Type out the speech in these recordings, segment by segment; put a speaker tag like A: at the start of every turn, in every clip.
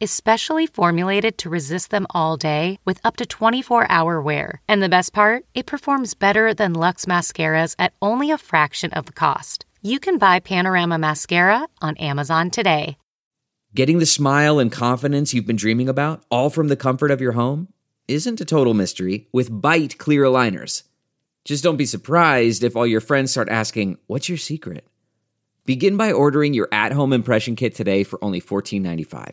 A: is specially formulated to resist them all day with up to 24 hour wear. And the best part, it performs better than Luxe mascaras at only a fraction of the cost. You can buy Panorama Mascara on Amazon today.
B: Getting the smile and confidence you've been dreaming about, all from the comfort of your home, isn't a total mystery with Byte clear aligners. Just don't be surprised if all your friends start asking, What's your secret? Begin by ordering your at home impression kit today for only $14.95.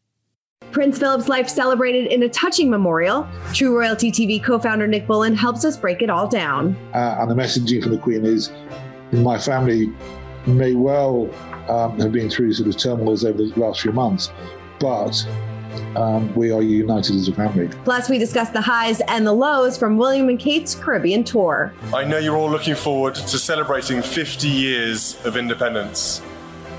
C: Prince Philip's life celebrated in a touching memorial. True Royalty TV co founder Nick Bullen helps us break it all down.
D: Uh, and the messaging from the Queen is my family may well um, have been through sort of turmoils over the last few months, but um, we are united as a family.
C: Plus, we discuss the highs and the lows from William and Kate's Caribbean tour.
E: I know you're all looking forward to celebrating 50 years of independence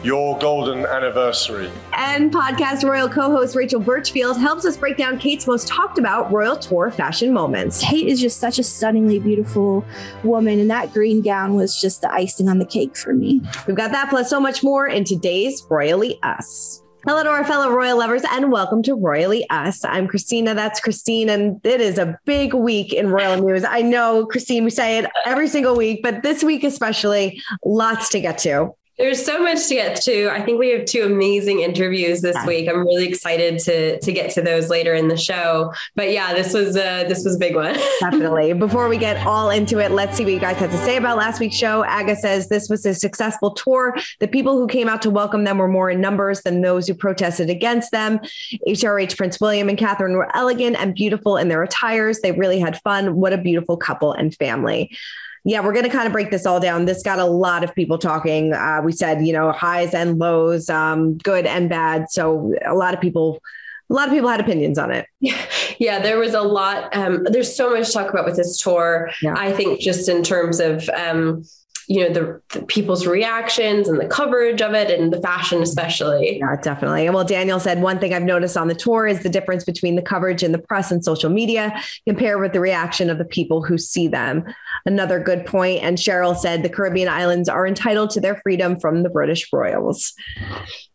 E: your golden anniversary.
C: And podcast Royal co host Rachel Burchfield helps us break down Kate's most talked about Royal Tour fashion moments.
F: Kate is just such a stunningly beautiful woman, and that green gown was just the icing on the cake for me.
C: We've got that plus so much more in today's Royally Us. Hello to our fellow royal lovers and welcome to Royally Us. I'm Christina. That's Christine. And it is a big week in royal news. I know, Christine, we say it every single week, but this week especially, lots to get to.
G: There's so much to get to. I think we have two amazing interviews this yeah. week. I'm really excited to to get to those later in the show. But yeah, this was uh, this was a big one.
C: Definitely. Before we get all into it, let's see what you guys had to say about last week's show. Aga says this was a successful tour. The people who came out to welcome them were more in numbers than those who protested against them. HRH Prince William and Catherine were elegant and beautiful in their attires. They really had fun. What a beautiful couple and family yeah, we're going to kind of break this all down. This got a lot of people talking. Uh, we said, you know, highs and lows, um, good and bad. So a lot of people a lot of people had opinions on it.
G: Yeah, yeah there was a lot. Um, there's so much to talk about with this tour. Yeah. I think just in terms of um, you know the, the, people's reactions and the coverage of it and the fashion especially
C: yeah definitely and well daniel said one thing i've noticed on the tour is the difference between the coverage in the press and social media compared with the reaction of the people who see them another good point and cheryl said the caribbean islands are entitled to their freedom from the british royals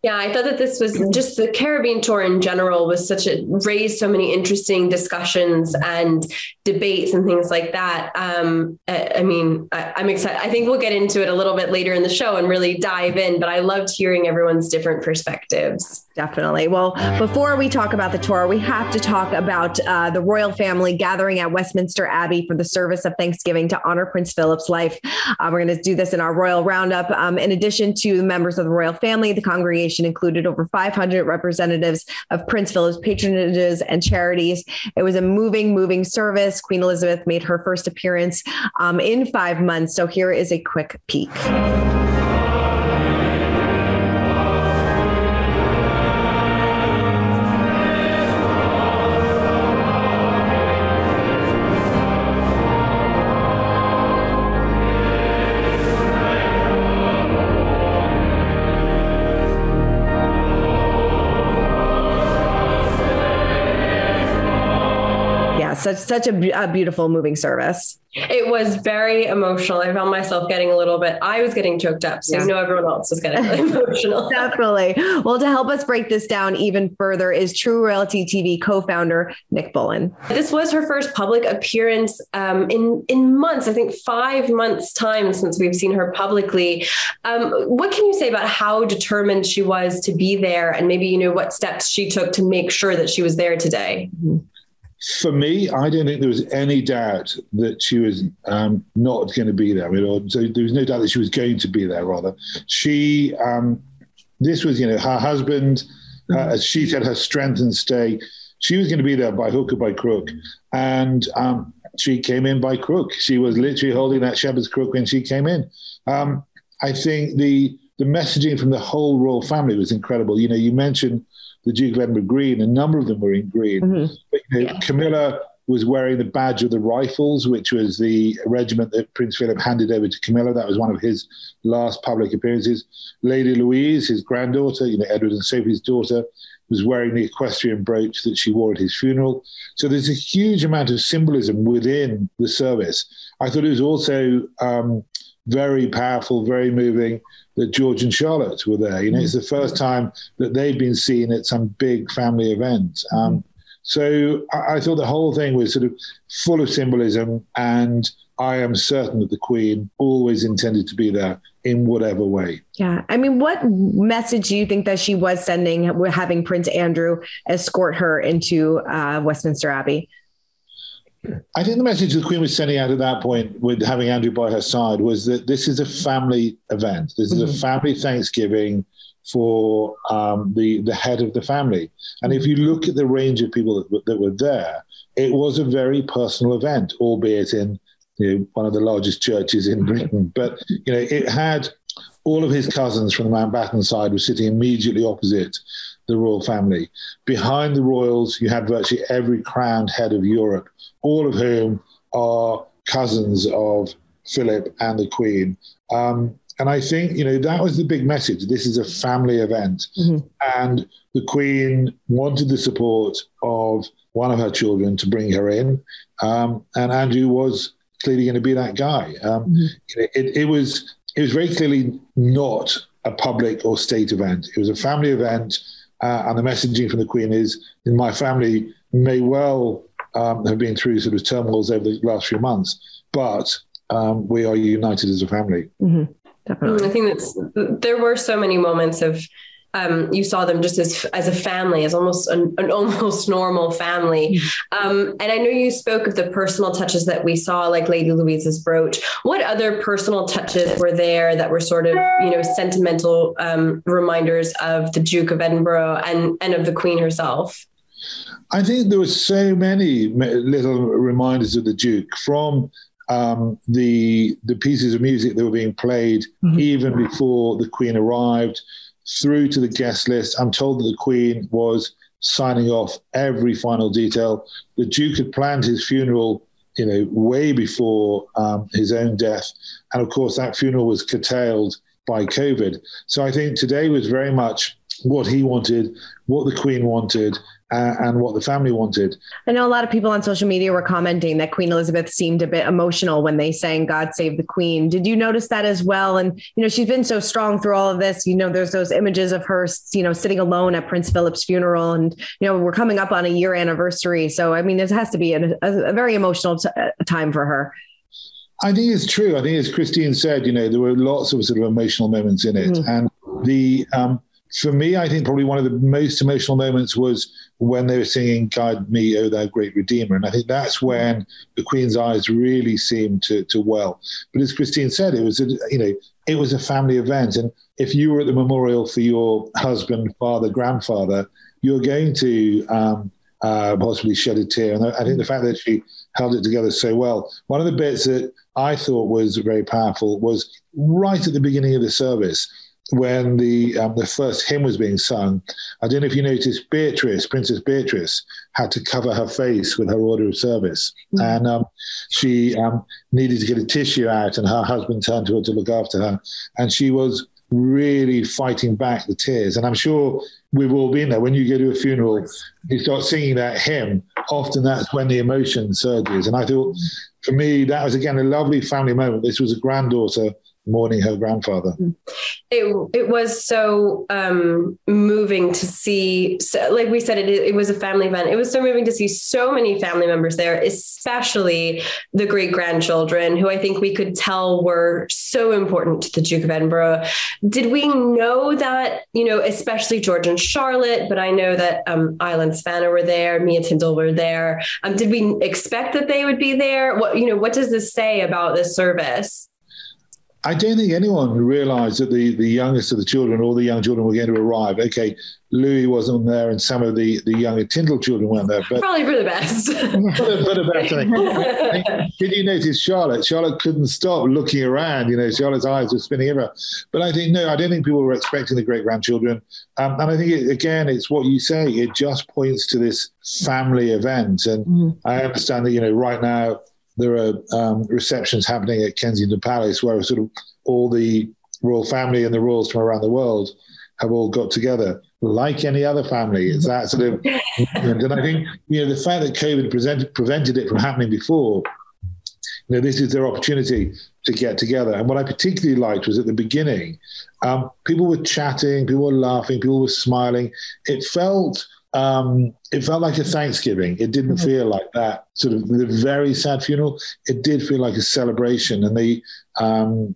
G: yeah, I thought that this was just the Caribbean tour in general was such a raised so many interesting discussions and debates and things like that. Um, I, I mean, I, I'm excited. I think we'll get into it a little bit later in the show and really dive in, but I loved hearing everyone's different perspectives.
C: Definitely. Well, before we talk about the tour, we have to talk about uh, the royal family gathering at Westminster Abbey for the service of Thanksgiving to honor Prince Philip's life. Uh, we're going to do this in our royal roundup. Um, in addition to the members of the royal family, the congregation included over 500 representatives of Prince Philip's patronages and charities. It was a moving, moving service. Queen Elizabeth made her first appearance um, in five months. So here is a quick peek. Such such a, a beautiful moving service.
G: It was very emotional. I found myself getting a little bit, I was getting choked up. So, yeah. you know, everyone else was getting really emotional.
C: Definitely. Well, to help us break this down even further is True Royalty TV co founder Nick Bullen.
G: This was her first public appearance um, in, in months, I think five months' time since we've seen her publicly. Um, what can you say about how determined she was to be there and maybe, you know, what steps she took to make sure that she was there today?
C: Mm-hmm.
D: For me, I don't think there was any doubt that she was um, not going to be there. so there was no doubt that she was going to be there. Rather, she um, this was you know her husband, uh, as she said, her strength and stay. She was going to be there by hook or by crook, and um, she came in by crook. She was literally holding that shepherd's crook when she came in. Um, I think the the messaging from the whole royal family was incredible. You know, you mentioned the Duke of Edinburgh green. A number of them were in green. Mm-hmm. But, you know, yeah. Camilla was wearing the badge of the Rifles, which was the regiment that Prince Philip handed over to Camilla. That was one of his last public appearances. Lady Louise, his granddaughter, you know, Edward and Sophie's daughter, was wearing the equestrian brooch that she wore at his funeral. So there's a huge amount of symbolism within the service. I thought it was also um, very powerful, very moving that George and Charlotte were there. You know, it's the first time that they've been seen at some big family event. Um, so I, I, thought the whole thing was sort of full of symbolism, and I am certain that the Queen always intended to be there in whatever way.
C: Yeah. I mean, what message do you think that she was sending having Prince Andrew escort her into uh, Westminster Abbey?
D: I think the message the Queen was sending out at that point, with having Andrew by her side, was that this is a family event. This is mm-hmm. a family Thanksgiving for um, the the head of the family. And if you look at the range of people that, that were there, it was a very personal event, albeit in you know, one of the largest churches in Britain. But you know, it had all of his cousins from the Mountbatten side were sitting immediately opposite the royal family. Behind the royals, you had virtually every crowned head of Europe, all of whom are cousins of Philip and the Queen. Um, and I think, you know, that was the big message. This is a family event. Mm-hmm. And the Queen wanted the support of one of her children to bring her in. Um, and Andrew was clearly going to be that guy. Um, mm-hmm. it, it, was it was very clearly not a public or state event. It was a family event uh, and the messaging from the Queen is, in my family, may well um, have been through sort of turmoils over the last few months, but um, we are united as a family.
C: Mm-hmm. Definitely.
G: I think that's there were so many moments of um, you saw them just as as a family, as almost an, an almost normal family. Um, and I know you spoke of the personal touches that we saw, like Lady Louise's brooch. What other personal touches were there that were sort of you know sentimental um, reminders of the Duke of Edinburgh and and of the Queen herself?
D: I think there were so many little reminders of the Duke from um, the the pieces of music that were being played mm-hmm. even before the Queen arrived through to the guest list. I'm told that the Queen was signing off every final detail. The Duke had planned his funeral, you know, way before um, his own death, and of course that funeral was curtailed by COVID. So I think today was very much what he wanted, what the Queen wanted, and what the family wanted.
C: I know a lot of people on social media were commenting that Queen Elizabeth seemed a bit emotional when they sang God Save the Queen. Did you notice that as well? And, you know, she's been so strong through all of this. You know, there's those images of her, you know, sitting alone at Prince Philip's funeral. And, you know, we're coming up on a year anniversary. So, I mean, it has to be a, a very emotional t- uh, time for her.
D: I think it's true. I think, as Christine said, you know, there were lots of sort of emotional moments in it. Mm-hmm. And the, um, for me, I think probably one of the most emotional moments was when they were singing "Guide Me, O Thou Great Redeemer," and I think that's when the Queen's eyes really seemed to to well. But as Christine said, it was a, you know it was a family event, and if you were at the memorial for your husband, father, grandfather, you're going to um, uh, possibly shed a tear. And I think the fact that she held it together so well. One of the bits that I thought was very powerful was right at the beginning of the service when the um, the first hymn was being sung, I don't know if you noticed, Beatrice, Princess Beatrice, had to cover her face with her order of service, mm-hmm. and um, she um, needed to get a tissue out, and her husband turned to her to look after her, and she was really fighting back the tears. And I'm sure we've all been there. When you go to a funeral, you start singing that hymn. Often that's when the emotion surges. And I thought, for me, that was again a lovely family moment. This was a granddaughter mourning her grandfather.
G: It, it was so um, moving to see, so, like we said, it, it was a family event. It was so moving to see so many family members there, especially the great grandchildren, who I think we could tell were so important to the Duke of Edinburgh. Did we know that, you know, especially George and Charlotte, but I know that um, Isla and Savannah were there, Mia Tindall were there. Um, did we expect that they would be there? What, you know, what does this say about this service?
D: I don't think anyone realised that the, the youngest of the children, all the young children, were going to arrive. Okay, Louis wasn't there, and some of the, the younger Tindall children weren't there. But
G: probably for the best. for,
D: the, best. Did you notice Charlotte? Charlotte couldn't stop looking around. You know, Charlotte's eyes were spinning everywhere. But I think no, I don't think people were expecting the great grandchildren. Um, and I think it, again, it's what you say. It just points to this family event, and mm. I understand that you know right now there are um, receptions happening at Kensington Palace where sort of all the royal family and the royals from around the world have all got together, like any other family. It's that sort of, and I think you know the fact that COVID presented, prevented it from happening before. You know, this is their opportunity to get together. And what I particularly liked was at the beginning, um, people were chatting, people were laughing, people were smiling. It felt um, it felt like a Thanksgiving. It didn't mm-hmm. feel like that sort of the very sad funeral. It did feel like a celebration, and they um,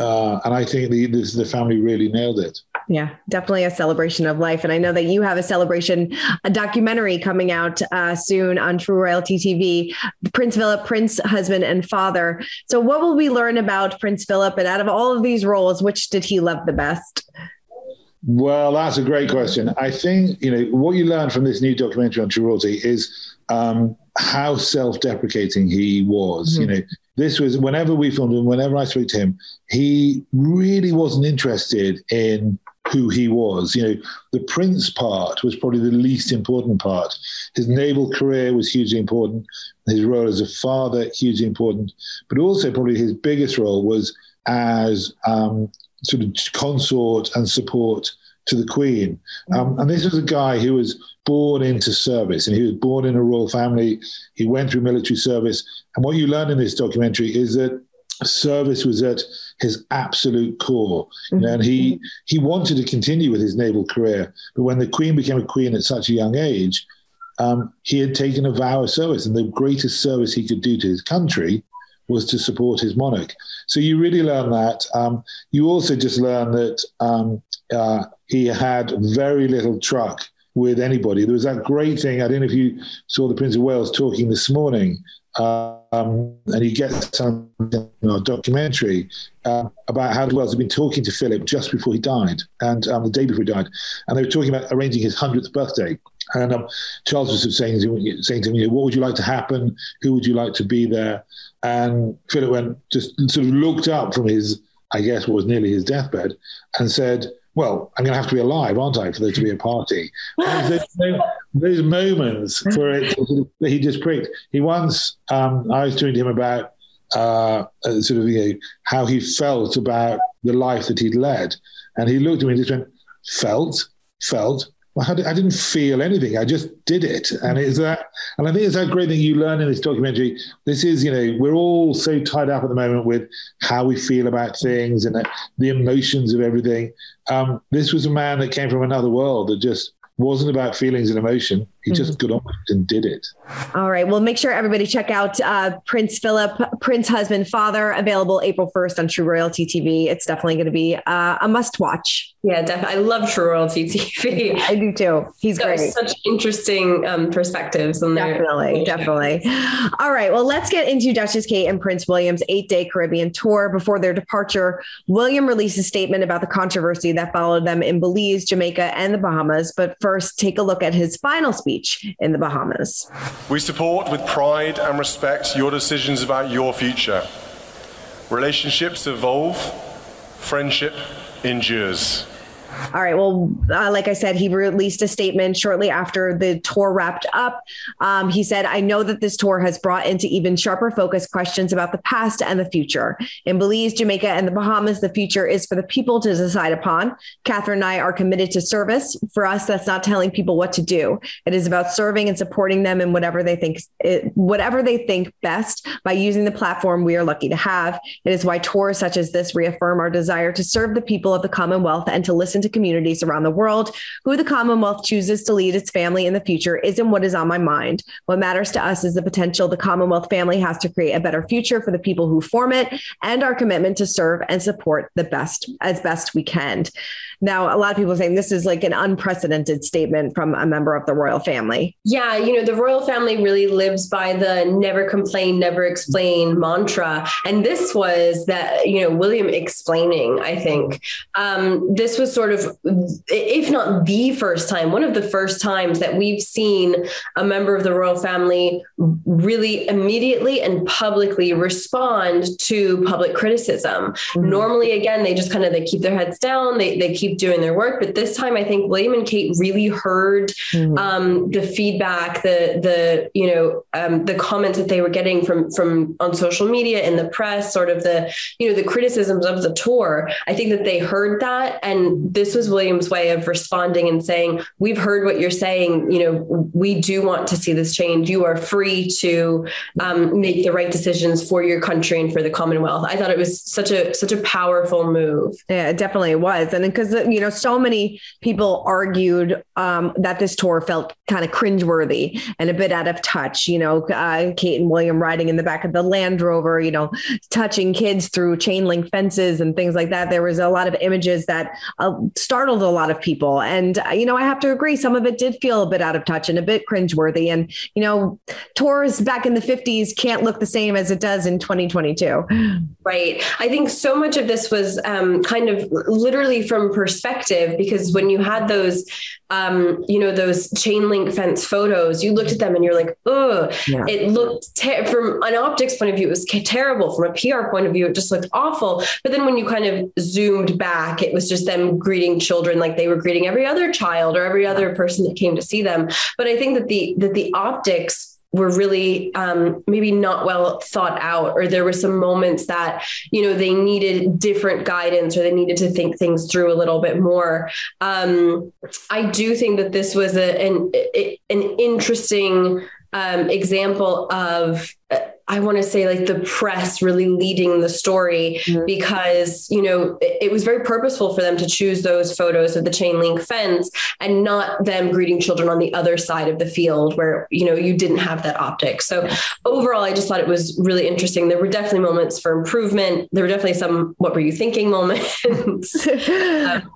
D: uh, and I think the the family really nailed it.
C: Yeah, definitely a celebration of life. And I know that you have a celebration, a documentary coming out uh, soon on True Royalty TV, Prince Philip, Prince husband and father. So, what will we learn about Prince Philip? And out of all of these roles, which did he love the best?
D: Well, that's a great question. I think you know what you learn from this new documentary on Royalty is um, how self-deprecating he was. Mm-hmm. You know, this was whenever we filmed him, whenever I spoke to him, he really wasn't interested in who he was. You know, the prince part was probably the least important part. His naval career was hugely important. His role as a father, hugely important. But also, probably his biggest role was as um, sort of consort and support to the Queen. Um, and this was a guy who was born into service and he was born in a royal family. He went through military service. And what you learn in this documentary is that service was at his absolute core. Mm-hmm. and he, he wanted to continue with his naval career. But when the Queen became a queen at such a young age, um, he had taken a vow of service. And the greatest service he could do to his country was to support his monarch. So you really learn that. Um, you also just learn that um, uh, he had very little truck with anybody. There was that great thing. I don't know if you saw the Prince of Wales talking this morning, um, and you get some you know, documentary uh, about how Wales had been talking to Philip just before he died, and um, the day before he died, and they were talking about arranging his hundredth birthday. And um, Charles was saying, saying to know, what would you like to happen? Who would you like to be there? And Philip went, just sort of looked up from his, I guess, what was nearly his deathbed and said, well, I'm going to have to be alive, aren't I, for there to be a party? those, those, moments for it that he just pricked. He once, um, I was talking to him about uh, uh, sort of you know, how he felt about the life that he'd led. And he looked at me and just went, felt, felt, I didn't feel anything. I just did it, and it's that. And I think it's that great thing you learn in this documentary. This is, you know, we're all so tied up at the moment with how we feel about things and the emotions of everything. Um, this was a man that came from another world that just wasn't about feelings and emotion. He just mm-hmm. got on and did it.
C: All right. Well, make sure everybody check out uh, Prince Philip, Prince Husband, Father, available April 1st on True Royalty TV. It's definitely going to be uh, a must watch.
G: Yeah, definitely. I love True Royalty TV.
C: I do too. He's so, great.
G: Such interesting um, perspectives.
C: On definitely, definitely. All right. Well, let's get into Duchess Kate and Prince William's eight day Caribbean tour. Before their departure, William released a statement about the controversy that followed them in Belize, Jamaica, and the Bahamas. But first, take a look at his final speech in the Bahamas.
E: We support with pride and respect your decisions about your future. Relationships evolve, friendship endures.
C: All right. Well, uh, like I said, he released a statement shortly after the tour wrapped up. Um, he said, I know that this tour has brought into even sharper focus questions about the past and the future. In Belize, Jamaica, and the Bahamas, the future is for the people to decide upon. Catherine and I are committed to service. For us, that's not telling people what to do. It is about serving and supporting them in whatever they think, whatever they think best by using the platform we are lucky to have. It is why tours such as this reaffirm our desire to serve the people of the Commonwealth and to listen to communities around the world. Who the Commonwealth chooses to lead its family in the future isn't what is on my mind. What matters to us is the potential the Commonwealth family has to create a better future for the people who form it and our commitment to serve and support the best as best we can. Now, a lot of people are saying this is like an unprecedented statement from a member of the royal family.
G: Yeah, you know, the royal family really lives by the never complain, never explain mantra. And this was that, you know, William explaining, I think. Um, this was sort of, if not the first time, one of the first times that we've seen a member of the royal family really immediately and publicly respond to public criticism. Mm-hmm. Normally, again, they just kind of they keep their heads down, they, they keep keep doing their work. But this time, I think William and Kate really heard mm-hmm. um, the feedback, the the you know um, the comments that they were getting from from on social media in the press, sort of the you know the criticisms of the tour. I think that they heard that, and this was William's way of responding and saying, "We've heard what you're saying. You know, we do want to see this change. You are free to um, make the right decisions for your country and for the Commonwealth." I thought it was such a such a powerful move.
C: Yeah, it definitely was, and because you know, so many people argued um, that this tour felt kind of cringeworthy and a bit out of touch. You know, uh, Kate and William riding in the back of the Land Rover, you know, touching kids through chain link fences and things like that. There was a lot of images that uh, startled a lot of people. And, uh, you know, I have to agree, some of it did feel a bit out of touch and a bit cringeworthy. And, you know, tours back in the 50s can't look the same as it does in 2022.
G: Right. I think so much of this was um, kind of literally from perspective because when you had those um, you know, those chain link fence photos, you looked at them and you're like, oh, yeah. it looked ter- from an optics point of view, it was terrible. From a PR point of view, it just looked awful. But then when you kind of zoomed back, it was just them greeting children like they were greeting every other child or every other person that came to see them. But I think that the that the optics were really um, maybe not well thought out or there were some moments that you know they needed different guidance or they needed to think things through a little bit more. Um, i do think that this was a, an, an interesting um, example of uh, I want to say like the press really leading the story mm-hmm. because, you know, it, it, was very purposeful for them to choose those photos of the chain link fence and not them greeting children on the other side of the field where, you know, you didn't have that optic. So overall, I just thought it was really interesting. There were definitely moments for improvement. There were definitely some, what were you thinking moments. um,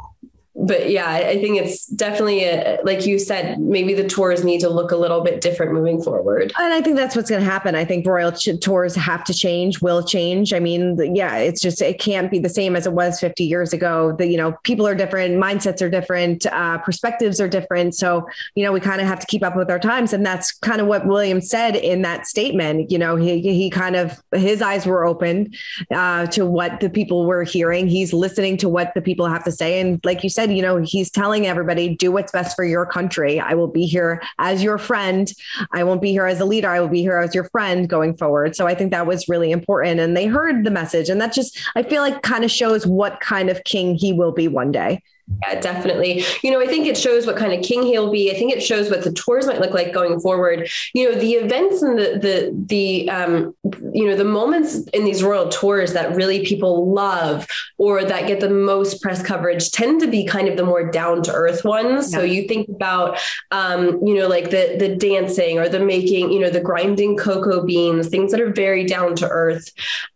G: but yeah, I think it's definitely a, like you said, maybe the tours need to look a little bit different moving forward.
C: And I think that's what's going to happen. I think royal ch- tours have to change, will change. I mean, yeah, it's just it can't be the same as it was 50 years ago. The you know people are different, mindsets are different, uh, perspectives are different. So you know we kind of have to keep up with our times, and that's kind of what William said in that statement. You know, he he kind of his eyes were opened uh, to what the people were hearing. He's listening to what the people have to say, and like you said said, you know, he's telling everybody, do what's best for your country. I will be here as your friend. I won't be here as a leader. I will be here as your friend going forward. So I think that was really important. And they heard the message. And that just, I feel like kind of shows what kind of king he will be one day.
G: Yeah, definitely. You know, I think it shows what kind of king he'll be. I think it shows what the tours might look like going forward. You know, the events and the the the um, you know the moments in these royal tours that really people love or that get the most press coverage tend to be kind of the more down to earth ones. Yeah. So you think about um, you know like the the dancing or the making, you know, the grinding cocoa beans, things that are very down to earth.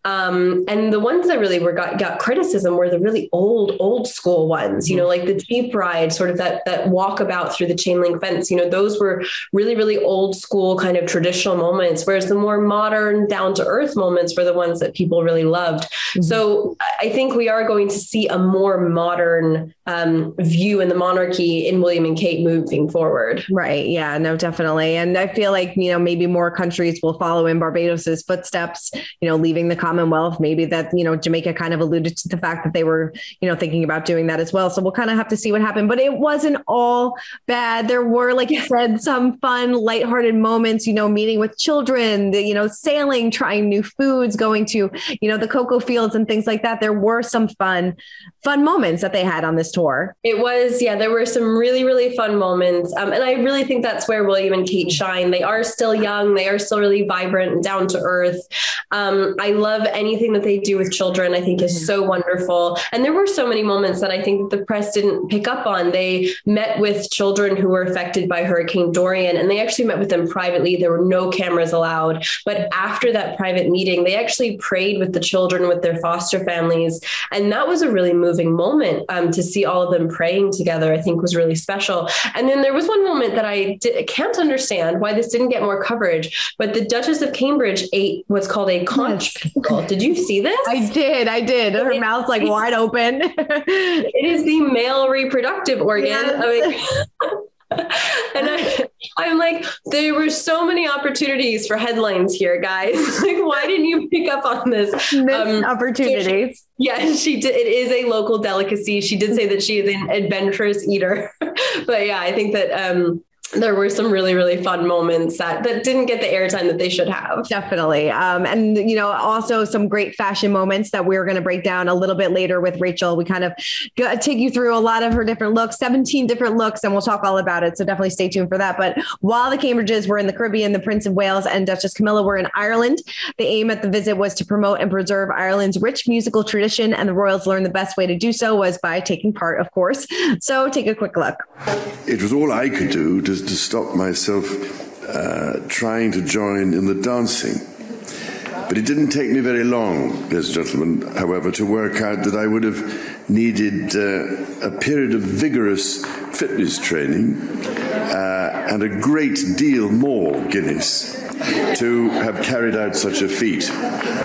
G: Um, and the ones that really were got got criticism were the really old old school ones. You you know, like the Jeep ride, sort of that that walkabout through the chain link fence, you know, those were really, really old school kind of traditional moments. Whereas the more modern, down to earth moments were the ones that people really loved. Mm-hmm. So I think we are going to see a more modern um, view in the monarchy in William and Kate moving forward.
C: Right. Yeah, no, definitely. And I feel like, you know, maybe more countries will follow in Barbados's footsteps, you know, leaving the Commonwealth. Maybe that, you know, Jamaica kind of alluded to the fact that they were, you know, thinking about doing that as well. So we'll kind of have to see what happened. But it wasn't all bad. There were, like you said, some fun, lighthearted moments. You know, meeting with children, the, you know, sailing, trying new foods, going to you know the cocoa fields and things like that. There were some fun, fun moments that they had on this tour.
G: It was, yeah, there were some really, really fun moments. Um, and I really think that's where William and Kate shine. They are still young, they are still really vibrant and down to earth. Um, I love anything that they do with children, I think is mm-hmm. so wonderful. And there were so many moments that I think that the press didn't pick up on. They met with children who were affected by Hurricane Dorian, and they actually met with them privately. There were no cameras allowed. But after that private meeting, they actually prayed with the children, with their foster families. And that was a really moving moment um, to see all of them praying together, I think was really special. And then there was one moment that I did, can't understand why this didn't get more coverage, but the Duchess of Cambridge ate what's called a conch pickle. Did you see this?
C: I did. I did. Her it, mouth's like wide open.
G: it is the male reproductive organ yes. of a and I, I'm like, there were so many opportunities for headlines here, guys. like, why didn't you pick up on this?
C: Um, opportunities.
G: So she, yeah, she did. It is a local delicacy. She did say that she is an adventurous eater, but yeah, I think that um, there were some really really fun moments that that didn't get the airtime that they should have.
C: Definitely. Um, and you know also some great fashion moments that we're going to break down a little bit later with rachel. We kind of take you through a lot of her different looks 17 different looks and we'll talk all about it. So definitely stay tuned for that. But while the cambridges were in the caribbean the prince of wales and duchess camilla were in ireland the aim at the visit was to promote and preserve ireland's rich musical tradition and the royals learned the best way to do so was by taking part of course. So take a quick look.
H: It was all i could do to to stop myself uh, trying to join in the dancing. But it didn't take me very long, ladies and gentlemen, however, to work out that I would have needed uh, a period of vigorous fitness training uh, and a great deal more Guinness to have carried out such a feat.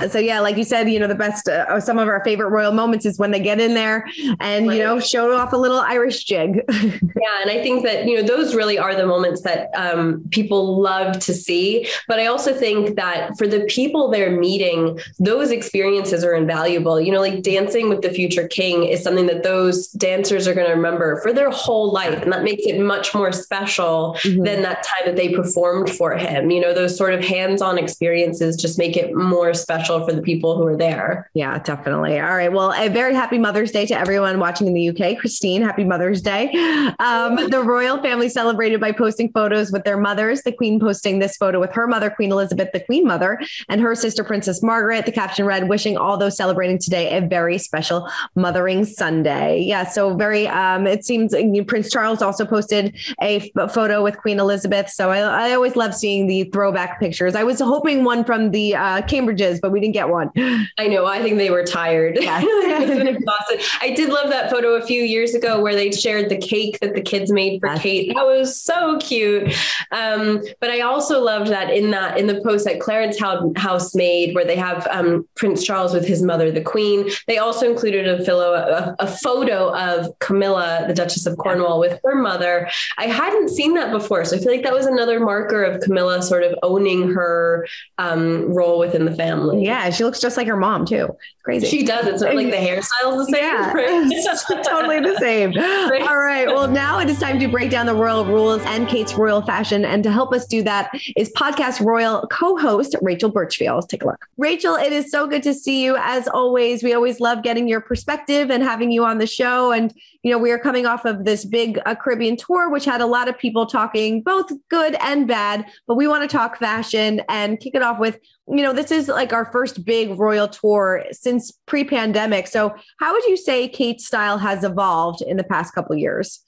C: So yeah, like you said, you know, the best, uh, some of our favorite royal moments is when they get in there and right. you know show off a little Irish jig.
G: yeah, and I think that you know those really are the moments that um, people love to see. But I also think that for the people they're meeting, those experiences are invaluable. You know, like dancing with the future king is something that those dancers are going to remember for their whole life, and that makes it much more special mm-hmm. than that time that they performed for him. You know, those sort of hands-on experiences just make it more special for the people who are there.
C: Yeah, definitely. All right. Well, a very happy Mother's Day to everyone watching in the UK. Christine, happy Mother's Day. Um, the royal family celebrated by posting photos with their mothers. The Queen posting this photo with her mother, Queen Elizabeth, the Queen Mother, and her sister, Princess Margaret. The caption read, "Wishing all those celebrating today a very special Mothering Sunday." Yeah. So very. Um, it seems Prince Charles also posted a photo with Queen Elizabeth. So I, I always love seeing the throwback pictures. I was hoping one from the uh, Cambridges, but we didn't get one.
G: I know. I think they were tired. Yes. exhausted. I did love that photo a few years ago where they shared the cake that the kids made for yes. Kate. That was so cute. Um, but I also loved that in that in the post that Clarence House made, where they have um, Prince Charles with his mother, the Queen. They also included a, philo, a, a photo of Camilla, the Duchess of Cornwall, with her mother. I hadn't seen that before, so I feel like that was another marker of Camilla sort of owning owning her um, role within the family.
C: Yeah, she looks just like her mom too. Crazy.
G: She does. It's like the hairstyle's the same. Yeah,
C: right? totally the same. Right. All right. Well, now it is time to break down the royal rules and Kate's royal fashion. And to help us do that is podcast royal co-host Rachel Burchfield. Take a look. Rachel, it is so good to see you as always. We always love getting your perspective and having you on the show. And you know, we are coming off of this big uh, Caribbean tour, which had a lot of people talking both good and bad. But we want to talk fashion and kick it off with, you know, this is like our first big royal tour since pre pandemic. So, how would you say Kate's style has evolved in the past couple years?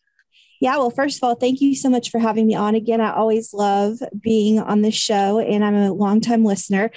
F: Yeah, well, first of all, thank you so much for having me on again. I always love being on the show, and I'm a longtime listener.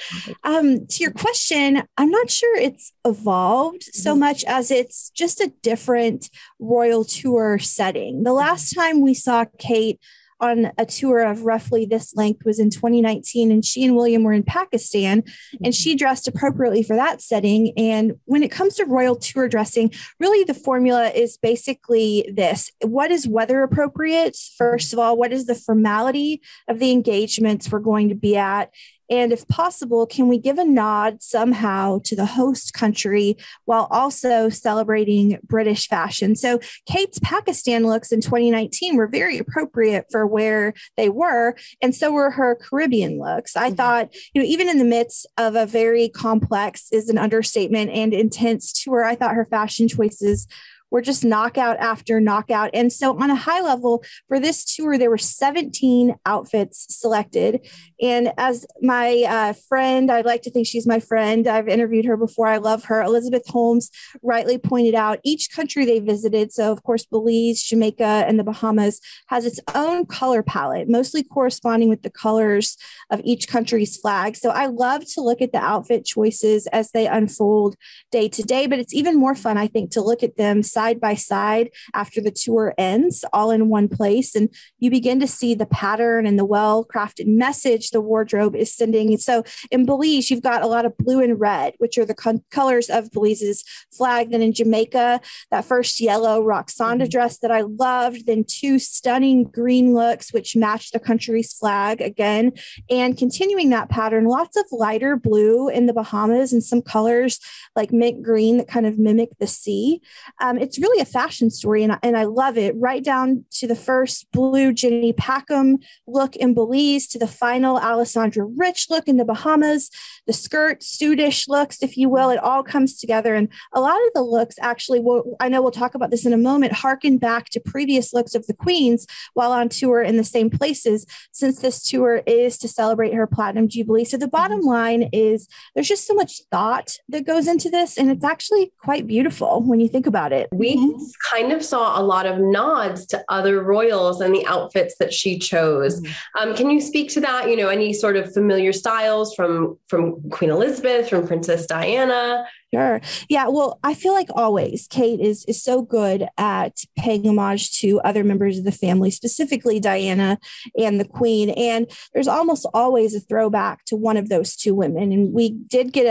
F: Um, to your question, I'm not sure it's evolved so mm-hmm. much as it's just a different royal tour setting. The last time we saw Kate on a tour of roughly this length was in 2019 and she and William were in Pakistan and she mm-hmm. dressed appropriately for that setting. And when it comes to royal tour dressing really the formula is basically this. What is weather appropriate? First of all what is the formality of the engagements we're going to be at And if possible, can we give a nod somehow to the host country while also celebrating British fashion? So Kate's Pakistan looks in 2019 were very appropriate for where they were. And so were her Caribbean looks. I mm-hmm. thought, you know, even in the midst of a very complex is an understatement and intense tour, I thought her fashion choices were just knockout after knockout. And so, on a high level, for this tour, there were 17 outfits selected. And as my uh, friend, I'd like to think she's my friend, I've interviewed her before. I love her. Elizabeth Holmes rightly pointed out each country they visited, so of course, Belize, Jamaica, and the Bahamas, has its own color palette, mostly corresponding with the colors of each country's flag. So, I love to look at the outfit choices as they unfold day to day, but it's even more fun, I think, to look at them side by side after the tour ends, all in one place. And you begin to see the pattern and the well crafted message the wardrobe is sending. So in Belize, you've got a lot of blue and red, which are the co- colors of Belize's flag. Then in Jamaica, that first yellow Roxanda mm-hmm. dress that I loved, then two stunning green looks, which match the country's flag again. And continuing that pattern, lots of lighter blue in the Bahamas and some colors like mint green that kind of mimic the sea. Um, it's really a fashion story, and, and I love it. Right down to the first blue Jenny Packham look in Belize, to the final Alessandra Rich look in the Bahamas, the skirt, studish looks, if you will. It all comes together, and a lot of the looks actually, will, I know we'll talk about this in a moment, harken back to previous looks of the queens while on tour in the same places, since this tour is to celebrate her platinum jubilee. So the bottom mm-hmm. line is there's just so much thought that goes into this, and it's actually quite beautiful when you think about it
G: we mm-hmm. kind of saw a lot of nods to other royals and the outfits that she chose. Mm-hmm. Um, can you speak to that? You know, any sort of familiar styles from from Queen Elizabeth, from Princess Diana?
F: Sure. Yeah. Well, I feel like always Kate is is so good at paying homage to other members of the family, specifically Diana and the Queen. And there's almost always a throwback to one of those two women. And we did get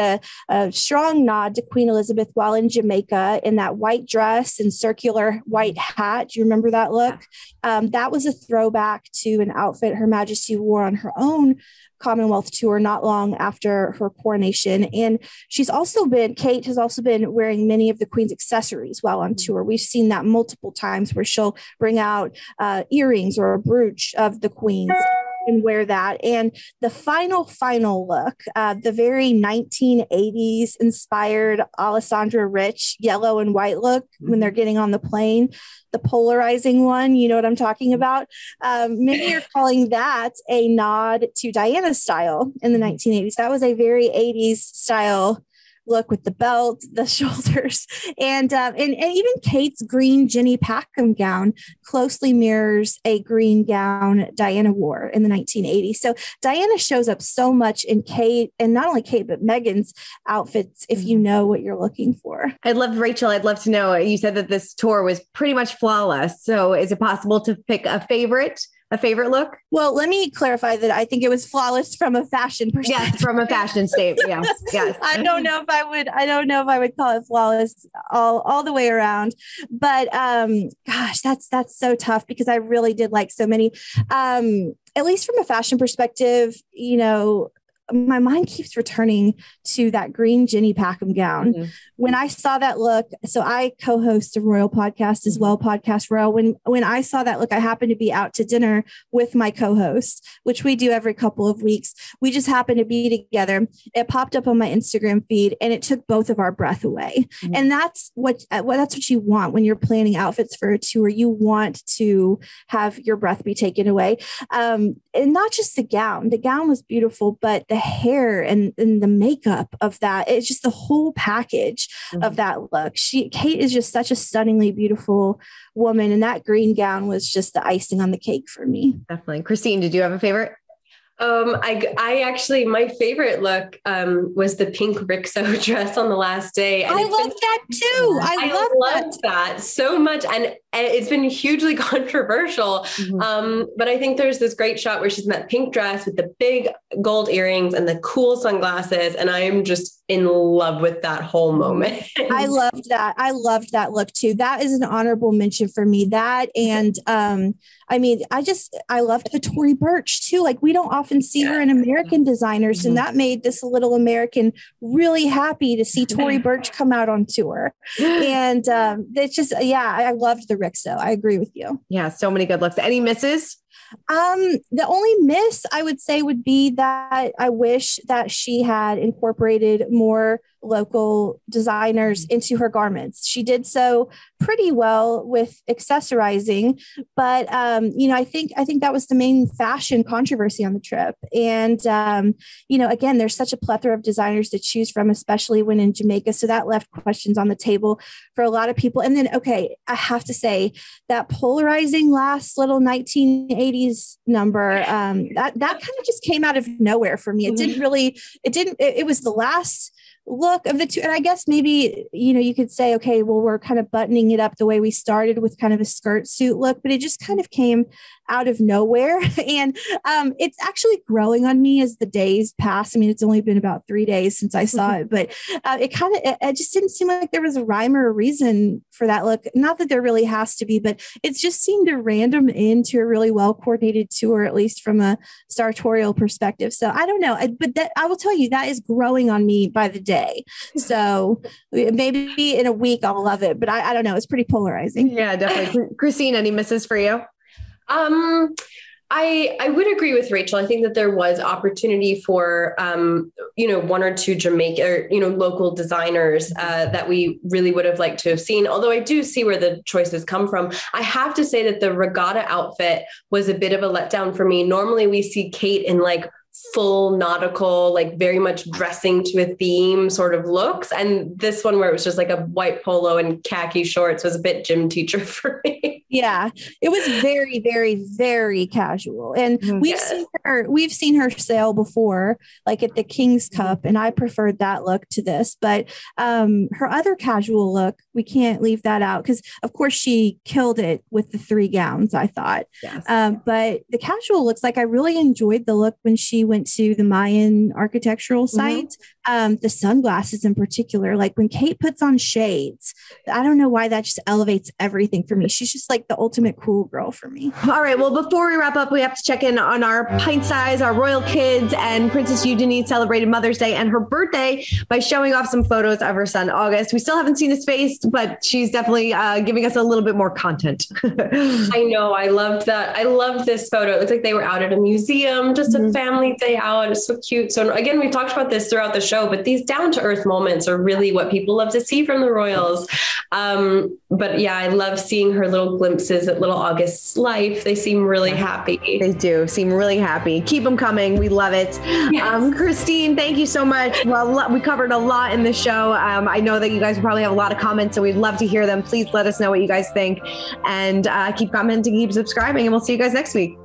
F: a, a strong nod to Queen Elizabeth while in Jamaica in that white dress and circular white hat. Do you remember that look? Um, that was a throwback to an outfit Her Majesty wore on her own Commonwealth tour not long after her coronation. And she's also been, Kate has also been wearing many of the Queen's accessories while on tour. We've seen that multiple times where she'll bring out uh, earrings or a brooch of the Queen's and wear that. And the final, final look, uh, the very 1980s inspired Alessandra Rich yellow and white look when they're mm-hmm. getting on the plane, the polarizing one, you know what I'm talking mm-hmm. about? Um, many are calling that a nod to Diana's style in the 1980s. Mm-hmm. That was a very 80s style look with the belt, the shoulders, and um, and and even Kate's green Jenny Packham gown closely mirrors a green gown Diana wore in the 1980s. So Diana shows up so much in Kate, and not only Kate but Meghan's outfits. If you mm-hmm. know what you're looking for,
C: I'd love Rachel. I'd love to know. You said that this tour was pretty much flawless. So is it possible to pick a favorite? A favorite look?
F: Well, let me clarify that I think it was flawless from a fashion perspective.
C: Yes, from a fashion state. Yes, yes.
F: I don't know if I would. I don't know if I would call it flawless all all the way around. But um, gosh, that's that's so tough because I really did like so many. Um, at least from a fashion perspective, you know, my mind keeps returning to that green Jenny Packham gown. Mm-hmm. When I saw that look, so I co-host a Royal podcast as well, Podcast Royal. When when I saw that look, I happened to be out to dinner with my co-host, which we do every couple of weeks. We just happened to be together. It popped up on my Instagram feed, and it took both of our breath away. Mm-hmm. And that's what uh, well, that's what you want when you're planning outfits for a tour. You want to have your breath be taken away, um, and not just the gown. The gown was beautiful, but the hair and, and the makeup of that. It's just the whole package mm-hmm. of that look. She Kate is just such a stunningly beautiful woman, and that green gown was just the icing on the cake for me.
C: Definitely. Christine, did you have a favorite?
G: Um, I, I actually, my favorite look um, was the pink Rixo dress on the last day.
F: And I love been, that too. I, I love
G: loved that. that. so much. And, and it's been hugely controversial. Mm-hmm. Um, but I think there's this great shot where she's in that pink dress with the big gold earrings and the cool sunglasses. And I am just in love with that whole moment.
F: I loved that. I loved that look too. That is an honorable mention for me. That and um, I mean, I just I loved the Tory Burch too. Like we don't often see her in American designers, mm-hmm. and that made this little American really happy to see Tory Burch come out on tour. And um, it's just, yeah, I loved the Rixo. I agree with you.
C: Yeah, so many good looks. Any misses?
F: Um, the only miss I would say would be that I wish that she had incorporated more local designers into her garments. She did so pretty well with accessorizing, but um, you know, I think I think that was the main fashion controversy on the trip. And um, you know, again, there's such a plethora of designers to choose from, especially when in Jamaica. So that left questions on the table for a lot of people. And then, okay, I have to say that polarizing last little 1980s number um, that that kind of just came out of nowhere for me. It didn't mm-hmm. really. It didn't. It, it was the last look of the two. And I guess maybe, you know, you could say, okay, well, we're kind of buttoning it up the way we started with kind of a skirt suit look, but it just kind of came out of nowhere. and um, it's actually growing on me as the days pass. I mean, it's only been about three days since I saw it, but uh, it kind of, it, it, just didn't seem like there was a rhyme or a reason for that look. Not that there really has to be, but it just seemed a random into a really well coordinated tour, at least from a sartorial perspective. So I don't know, I, but that I will tell you that is growing on me by the day. So maybe in a week I'll love it, but I, I don't know. It's pretty polarizing.
C: Yeah, definitely. Christine, any misses for you?
G: Um, I I would agree with Rachel. I think that there was opportunity for um, you know one or two Jamaica or you know local designers uh, that we really would have liked to have seen. Although I do see where the choices come from. I have to say that the regatta outfit was a bit of a letdown for me. Normally we see Kate in like full nautical, like very much dressing to a theme sort of looks. And this one where it was just like a white polo and khaki shorts was a bit gym teacher for me.
F: Yeah. It was very, very, very casual. And mm-hmm. we've yes. seen her, we've seen her sail before, like at the King's Cup, and I preferred that look to this. But um her other casual look, we can't leave that out because of course she killed it with the three gowns, I thought. Yes. Um, but the casual looks like I really enjoyed the look when she went to the Mayan architectural mm-hmm. site. Mm-hmm. Um, the sunglasses in particular, like when Kate puts on shades, I don't know why that just elevates everything for me. She's just like the ultimate cool girl for me.
C: All right. Well, before we wrap up, we have to check in on our pint size, our royal kids, and Princess Eugenie celebrated Mother's Day and her birthday by showing off some photos of her son, August. We still haven't seen his face, but she's definitely uh, giving us a little bit more content.
G: I know. I loved that. I loved this photo. It looked like they were out at a museum, just mm-hmm. a family day out. It's so cute. So again, we've talked about this throughout the show, but these down to earth moments are really what people love to see from the royals. Um, but yeah, I love seeing her little glimpses at little August's life. They seem really happy.
C: They do seem really happy. Keep them coming. We love it. Yes. Um, Christine, thank you so much. Well, we covered a lot in the show. Um, I know that you guys probably have a lot of comments, so we'd love to hear them. Please let us know what you guys think and uh, keep commenting, keep subscribing, and we'll see you guys next week.